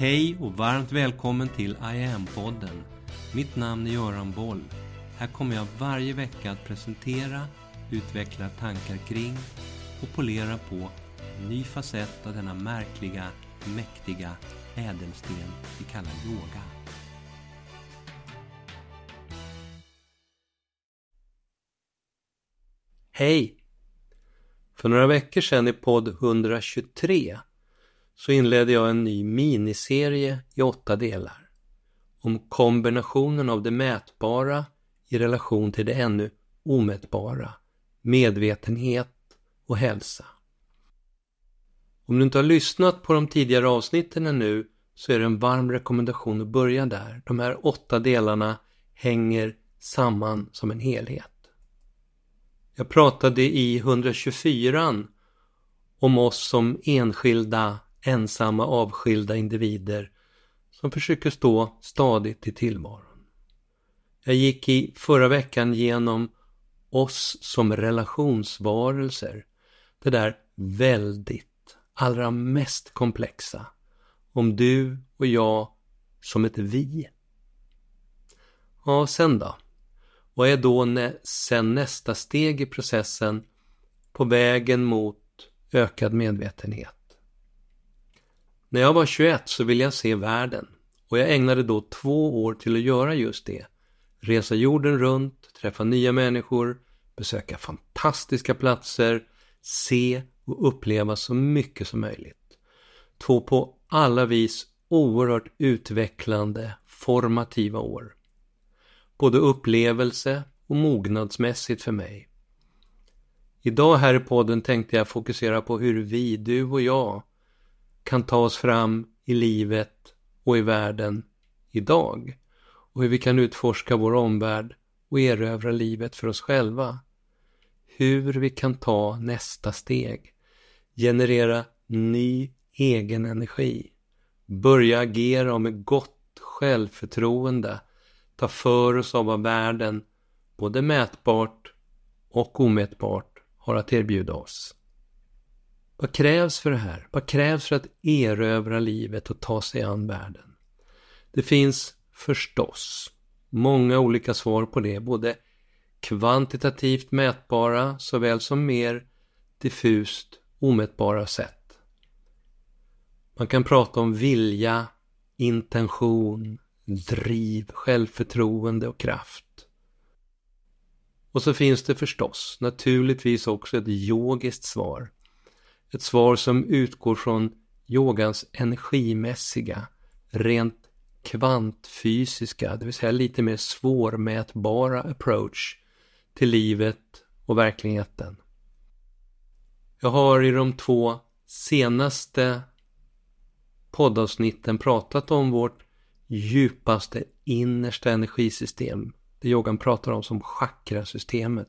Hej och varmt välkommen till I am-podden. Mitt namn är Göran Boll. Här kommer jag varje vecka att presentera, utveckla tankar kring och polera på en ny facett av denna märkliga, mäktiga ädelsten vi kallar yoga. Hej! För några veckor sedan i podd 123 så inledde jag en ny miniserie i åtta delar om kombinationen av det mätbara i relation till det ännu omätbara, medvetenhet och hälsa. Om du inte har lyssnat på de tidigare avsnitten ännu så är det en varm rekommendation att börja där. De här åtta delarna hänger samman som en helhet. Jag pratade i 124 om oss som enskilda, ensamma, avskilda individer som försöker stå stadigt i tillvaron. Jag gick i förra veckan genom oss som relationsvarelser. Det där väldigt, allra mest komplexa. Om du och jag som ett vi. Ja, sen då? Vad är då nä sen nästa steg i processen på vägen mot ökad medvetenhet? När jag var 21 så ville jag se världen och jag ägnade då två år till att göra just det. Resa jorden runt, träffa nya människor, besöka fantastiska platser, se och uppleva så mycket som möjligt. Två på alla vis oerhört utvecklande, formativa år. Både upplevelse och mognadsmässigt för mig. Idag här i podden tänkte jag fokusera på hur vi, du och jag, kan ta oss fram i livet och i världen idag. Och hur vi kan utforska vår omvärld och erövra livet för oss själva. Hur vi kan ta nästa steg. Generera ny egen energi. Börja agera med gott självförtroende. Ta för oss av vad världen, både mätbart och omätbart, har att erbjuda oss. Vad krävs för det här? Vad krävs för att erövra livet och ta sig an världen? Det finns förstås många olika svar på det, både kvantitativt mätbara såväl som mer diffust omätbara sätt. Man kan prata om vilja, intention, driv, självförtroende och kraft. Och så finns det förstås naturligtvis också ett yogiskt svar ett svar som utgår från yogans energimässiga, rent kvantfysiska, det vill säga lite mer svårmätbara approach till livet och verkligheten. Jag har i de två senaste poddavsnitten pratat om vårt djupaste innersta energisystem. Det yogan pratar om som chakrasystemet.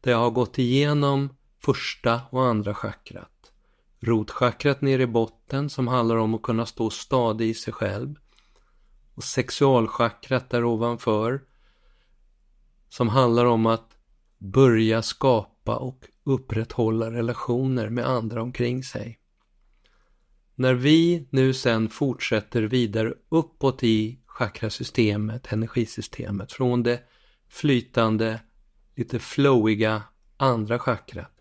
Där jag har gått igenom första och andra chakrat. Rotchakrat ner i botten som handlar om att kunna stå stadig i sig själv. Och sexualchakrat där ovanför som handlar om att börja skapa och upprätthålla relationer med andra omkring sig. När vi nu sen fortsätter vidare uppåt i chakrasystemet, energisystemet, från det flytande, lite flowiga andra chakrat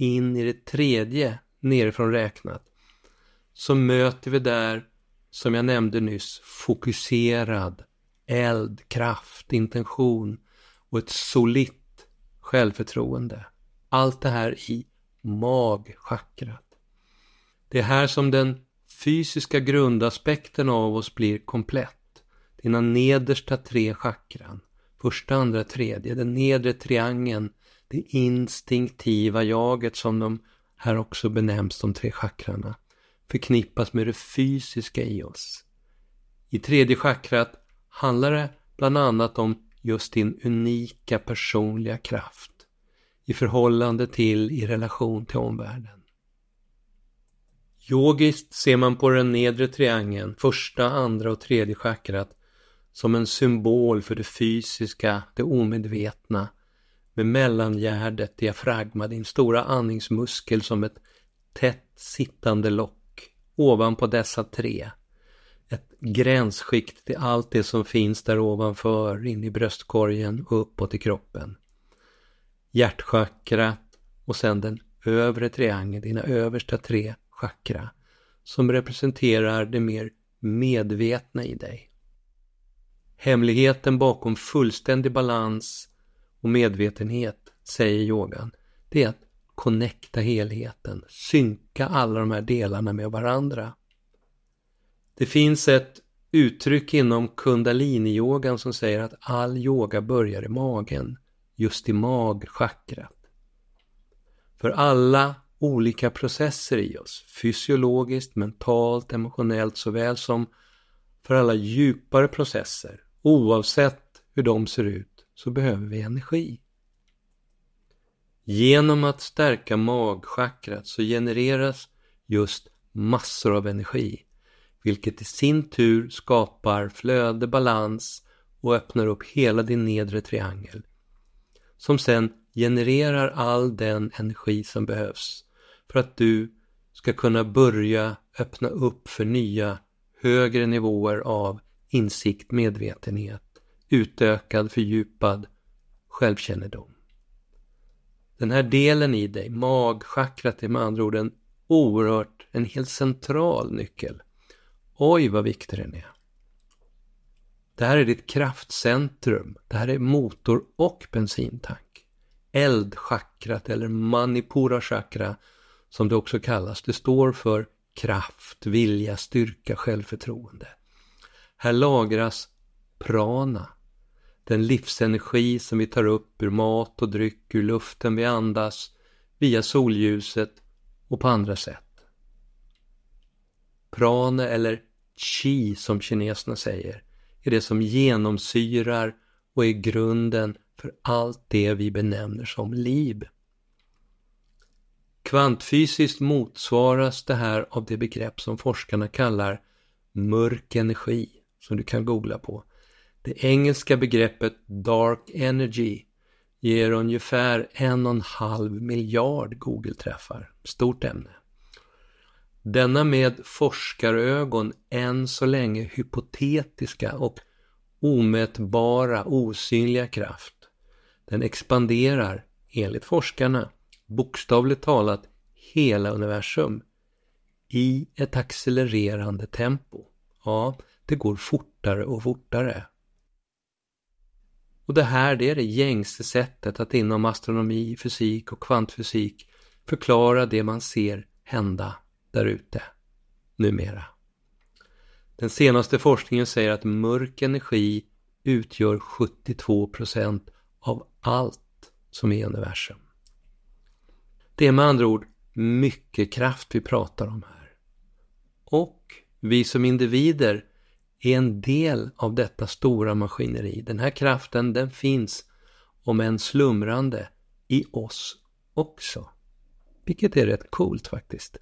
in i det tredje nerifrån räknat så möter vi där, som jag nämnde nyss, fokuserad eld, kraft, intention och ett solitt självförtroende. Allt det här i magchakrat. Det är här som den fysiska grundaspekten av oss blir komplett. Dina nedersta tre chakran, första, andra, tredje, den nedre triangeln det instinktiva jaget som de här också benämns de tre chakrarna förknippas med det fysiska i oss. I tredje chakrat handlar det bland annat om just din unika personliga kraft i förhållande till, i relation till omvärlden. Yogiskt ser man på den nedre triangeln, första, andra och tredje chakrat, som en symbol för det fysiska, det omedvetna, med mellangärdet, diafragma, din stora andningsmuskel som ett tätt sittande lock ovanpå dessa tre. ett gränsskikt till allt det som finns där ovanför, in i bröstkorgen och uppåt i kroppen. Hjärtchakrat och sen den övre triangeln, dina översta tre chakra, som representerar det mer medvetna i dig. Hemligheten bakom fullständig balans och medvetenhet, säger yogan, det är att connecta helheten, synka alla de här delarna med varandra. Det finns ett uttryck inom kundaliniyogan som säger att all yoga börjar i magen, just i magchakrat. För alla olika processer i oss, fysiologiskt, mentalt, emotionellt såväl som för alla djupare processer, oavsett hur de ser ut, så behöver vi energi. Genom att stärka magchakrat så genereras just massor av energi, vilket i sin tur skapar flöde, balans och öppnar upp hela din nedre triangel, som sen genererar all den energi som behövs för att du ska kunna börja öppna upp för nya högre nivåer av insikt, medvetenhet, utökad, fördjupad självkännedom. Den här delen i dig, magchakrat, är med andra ord en oerhört, en helt central nyckel. Oj vad viktig den är. Det här är ditt kraftcentrum. Det här är motor och bensintank. Eldchakrat eller manipura chakra som det också kallas. Det står för kraft, vilja, styrka, självförtroende. Här lagras prana, den livsenergi som vi tar upp ur mat och dryck, ur luften vi andas, via solljuset och på andra sätt. Prana eller qi som kineserna säger är det som genomsyrar och är grunden för allt det vi benämner som liv. Kvantfysiskt motsvaras det här av det begrepp som forskarna kallar mörk energi, som du kan googla på. Det engelska begreppet dark energy ger ungefär en och en halv miljard Google-träffar. Stort ämne. Denna med forskarögon än så länge hypotetiska och omätbara, osynliga kraft. Den expanderar, enligt forskarna, bokstavligt talat hela universum i ett accelererande tempo. Ja, det går fortare och fortare. Och det här det är det gängse sättet att inom astronomi, fysik och kvantfysik förklara det man ser hända där ute numera. Den senaste forskningen säger att mörk energi utgör 72 procent av allt som är universum. Det är med andra ord mycket kraft vi pratar om här. Och vi som individer är en del av detta stora maskineri. Den här kraften den finns, om än slumrande, i oss också. Vilket är rätt coolt faktiskt.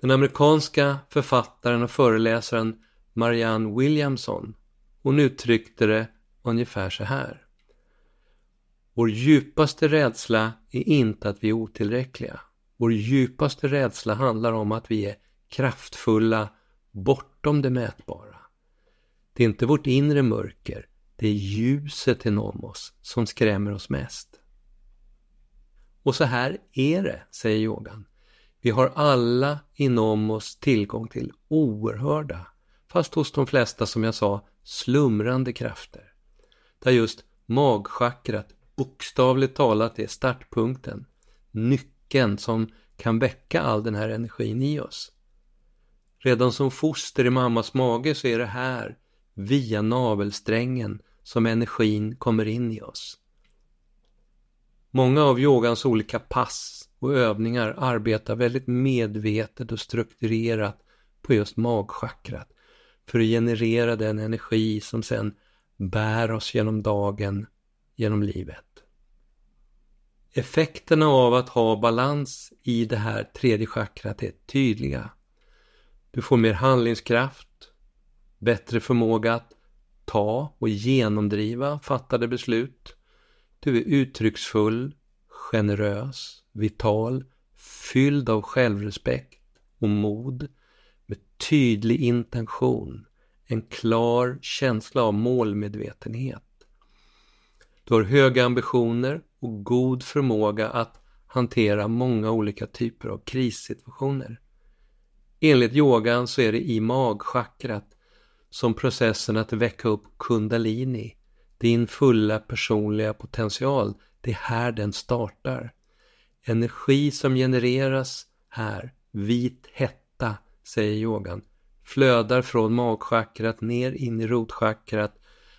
Den amerikanska författaren och föreläsaren Marianne Williamson, hon uttryckte det ungefär så här. Vår djupaste rädsla är inte att vi är otillräckliga. Vår djupaste rädsla handlar om att vi är kraftfulla bortom det mätbara. Det är inte vårt inre mörker, det är ljuset inom oss som skrämmer oss mest. Och så här är det, säger yogan. Vi har alla inom oss tillgång till oerhörda, fast hos de flesta som jag sa, slumrande krafter. Där just magchakrat bokstavligt talat är startpunkten, nyckeln som kan väcka all den här energin i oss. Redan som foster i mammas mage så är det här, via navelsträngen, som energin kommer in i oss. Många av yogans olika pass och övningar arbetar väldigt medvetet och strukturerat på just magchakrat för att generera den energi som sen bär oss genom dagen, genom livet. Effekterna av att ha balans i det här tredje chakrat är tydliga. Du får mer handlingskraft, bättre förmåga att ta och genomdriva fattade beslut. Du är uttrycksfull, generös, vital, fylld av självrespekt och mod, med tydlig intention, en klar känsla av målmedvetenhet. Du har höga ambitioner och god förmåga att hantera många olika typer av krissituationer. Enligt yogan så är det i magchakrat som processen att väcka upp kundalini, din fulla personliga potential, det är här den startar. Energi som genereras här, vit hetta, säger yogan, flödar från magchakrat ner in i rotchakrat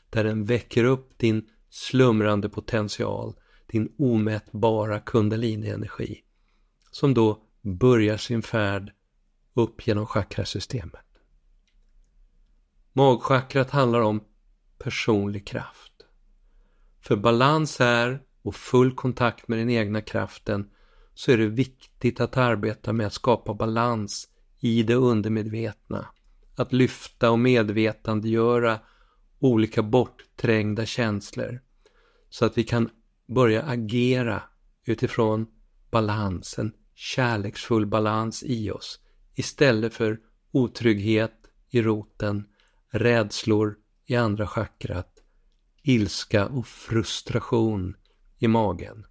där den väcker upp din slumrande potential, din omätbara kundalini-energi som då börjar sin färd upp genom chakrasystemet. Magchakrat handlar om personlig kraft. För balans här och full kontakt med den egna kraften så är det viktigt att arbeta med att skapa balans i det undermedvetna. Att lyfta och medvetandegöra olika bortträngda känslor så att vi kan börja agera utifrån balansen, kärleksfull balans i oss istället för otrygghet i roten, rädslor i andra chakrat, ilska och frustration i magen.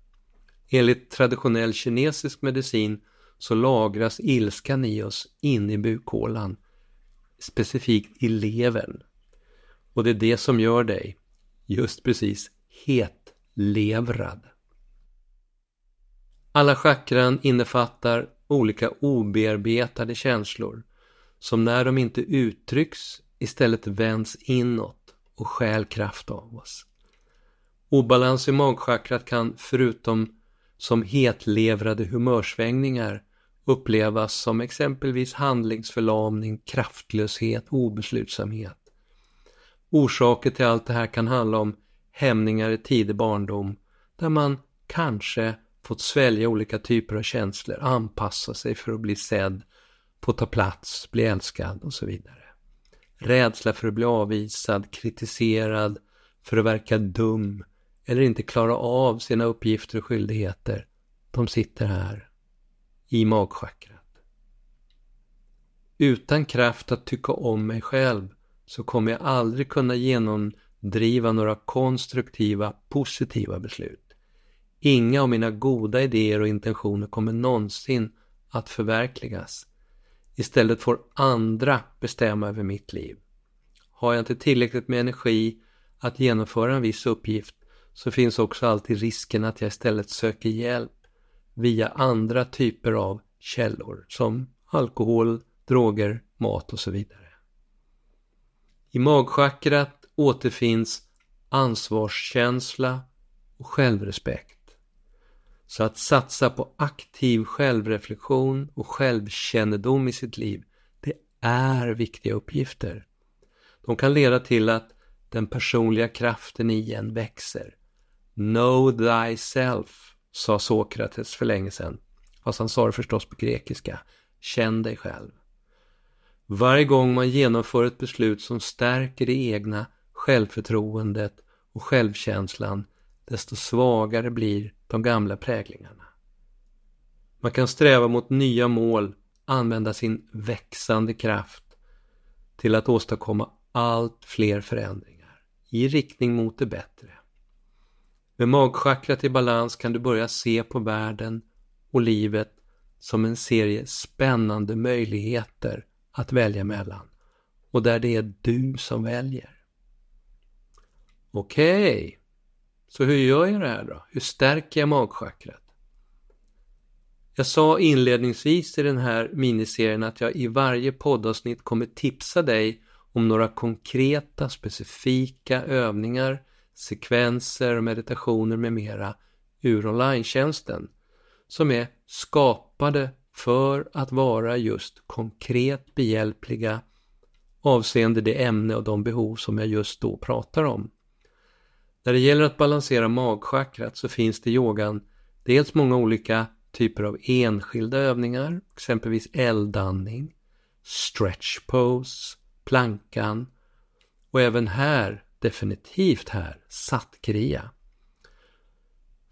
Enligt traditionell kinesisk medicin så lagras ilskan i oss in i bukhålan, specifikt i levern. Och det är det som gör dig just precis hetlevrad. Alla chakran innefattar olika obearbetade känslor som när de inte uttrycks istället vänds inåt och stjäl kraft av oss. Obalans i magchakrat kan förutom som hetlevrade humörsvängningar upplevas som exempelvis handlingsförlamning, kraftlöshet, obeslutsamhet. Orsaker till allt det här kan handla om hämningar i tidig barndom där man kanske fått svälja olika typer av känslor, anpassa sig för att bli sedd, få ta plats, bli älskad och så vidare. Rädsla för att bli avvisad, kritiserad, för att verka dum eller inte klara av sina uppgifter och skyldigheter. De sitter här, i magchakrat. Utan kraft att tycka om mig själv så kommer jag aldrig kunna genomdriva några konstruktiva, positiva beslut. Inga av mina goda idéer och intentioner kommer någonsin att förverkligas. Istället får andra bestämma över mitt liv. Har jag inte tillräckligt med energi att genomföra en viss uppgift så finns också alltid risken att jag istället söker hjälp via andra typer av källor som alkohol, droger, mat och så vidare. I magchakrat återfinns ansvarskänsla och självrespekt. Så att satsa på aktiv självreflektion och självkännedom i sitt liv, det är viktiga uppgifter. De kan leda till att den personliga kraften i en växer. Know thyself, sa Sokrates för länge sedan. Fast han sa det förstås på grekiska. Känn dig själv. Varje gång man genomför ett beslut som stärker det egna självförtroendet och självkänslan, desto svagare blir de gamla präglingarna. Man kan sträva mot nya mål, använda sin växande kraft till att åstadkomma allt fler förändringar i riktning mot det bättre. Med magchakrat i balans kan du börja se på världen och livet som en serie spännande möjligheter att välja mellan och där det är du som väljer. Okej, okay. Så hur gör jag det här då? Hur stärker jag magchakrat? Jag sa inledningsvis i den här miniserien att jag i varje poddavsnitt kommer tipsa dig om några konkreta, specifika övningar, sekvenser, meditationer med mera ur online som är skapade för att vara just konkret behjälpliga avseende det ämne och de behov som jag just då pratar om. När det gäller att balansera magchakrat så finns det i yogan dels många olika typer av enskilda övningar, exempelvis eldandning, stretch pose, plankan och även här, definitivt här, sattkria.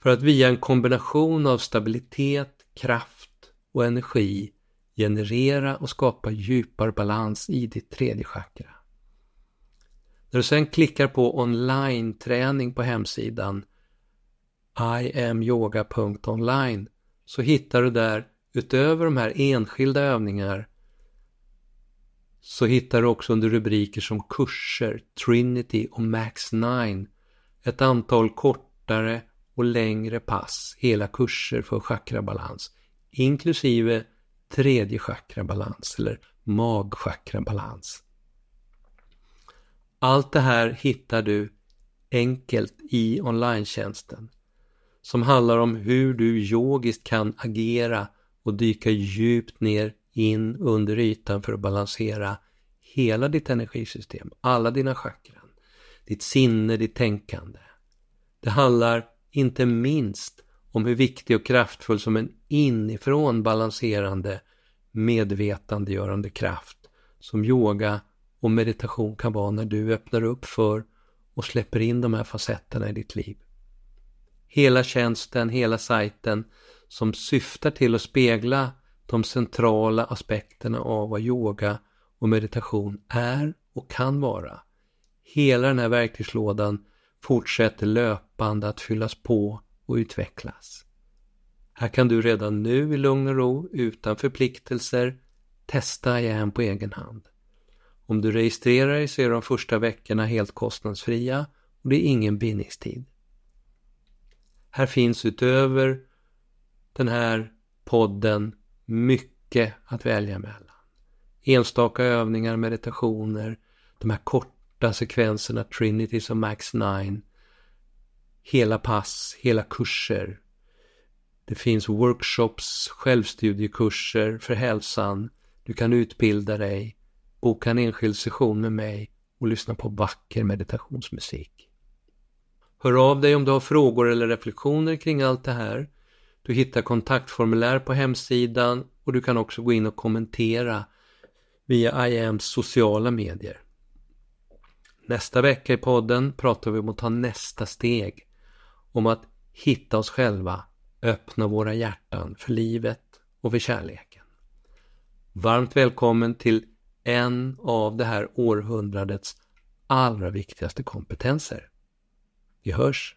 För att via en kombination av stabilitet, kraft och energi generera och skapa djupare balans i ditt tredje chakra. När du sen klickar på online-träning på hemsidan iamyoga.online så hittar du där utöver de här enskilda övningar så hittar du också under rubriker som kurser, Trinity och Max 9 ett antal kortare och längre pass, hela kurser för chakrabalans, inklusive tredje chakrabalans eller magchakrabalans. Allt det här hittar du enkelt i online som handlar om hur du yogiskt kan agera och dyka djupt ner in under ytan för att balansera hela ditt energisystem, alla dina chakran, ditt sinne, ditt tänkande. Det handlar inte minst om hur viktig och kraftfull som en inifrån balanserande medvetandegörande kraft som yoga och meditation kan vara när du öppnar upp för och släpper in de här facetterna i ditt liv. Hela tjänsten, hela sajten som syftar till att spegla de centrala aspekterna av vad yoga och meditation är och kan vara. Hela den här verktygslådan fortsätter löpande att fyllas på och utvecklas. Här kan du redan nu i lugn och ro, utan förpliktelser, testa igen på egen hand. Om du registrerar dig så är de första veckorna helt kostnadsfria och det är ingen bindningstid. Här finns utöver den här podden mycket att välja mellan. Enstaka övningar, meditationer, de här korta sekvenserna Trinity som Max 9, hela pass, hela kurser. Det finns workshops, självstudiekurser för hälsan. Du kan utbilda dig, boka en enskild session med mig och lyssna på vacker meditationsmusik. Hör av dig om du har frågor eller reflektioner kring allt det här. Du hittar kontaktformulär på hemsidan och du kan också gå in och kommentera via IAMs sociala medier. Nästa vecka i podden pratar vi om att ta nästa steg. Om att hitta oss själva, öppna våra hjärtan för livet och för kärleken. Varmt välkommen till en av det här århundradets allra viktigaste kompetenser. Vi hörs!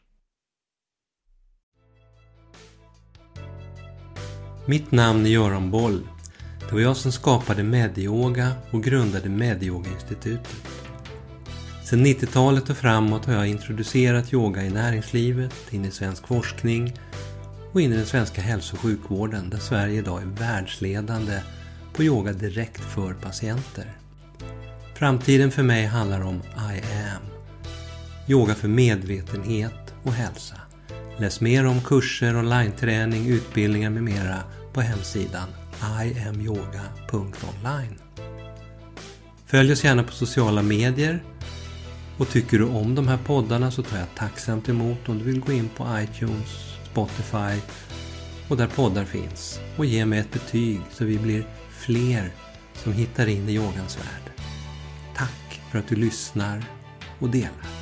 Mitt namn är Göran Boll. Det var jag som skapade Medyoga och grundade Medyoga-institutet. Sedan 90-talet och framåt har jag introducerat yoga i näringslivet, in i svensk forskning och in i den svenska hälso och sjukvården där Sverige idag är världsledande på yoga direkt för patienter. Framtiden för mig handlar om I am. Yoga för medvetenhet och hälsa. Läs mer om kurser, online-träning, utbildningar med mera på hemsidan iamyoga.online. Följ oss gärna på sociala medier och tycker du om de här poddarna så tar jag tacksamt emot om du vill gå in på iTunes, Spotify och där poddar finns och ge mig ett betyg så vi blir fler som hittar in i yogans värld. Tack för att du lyssnar och delar.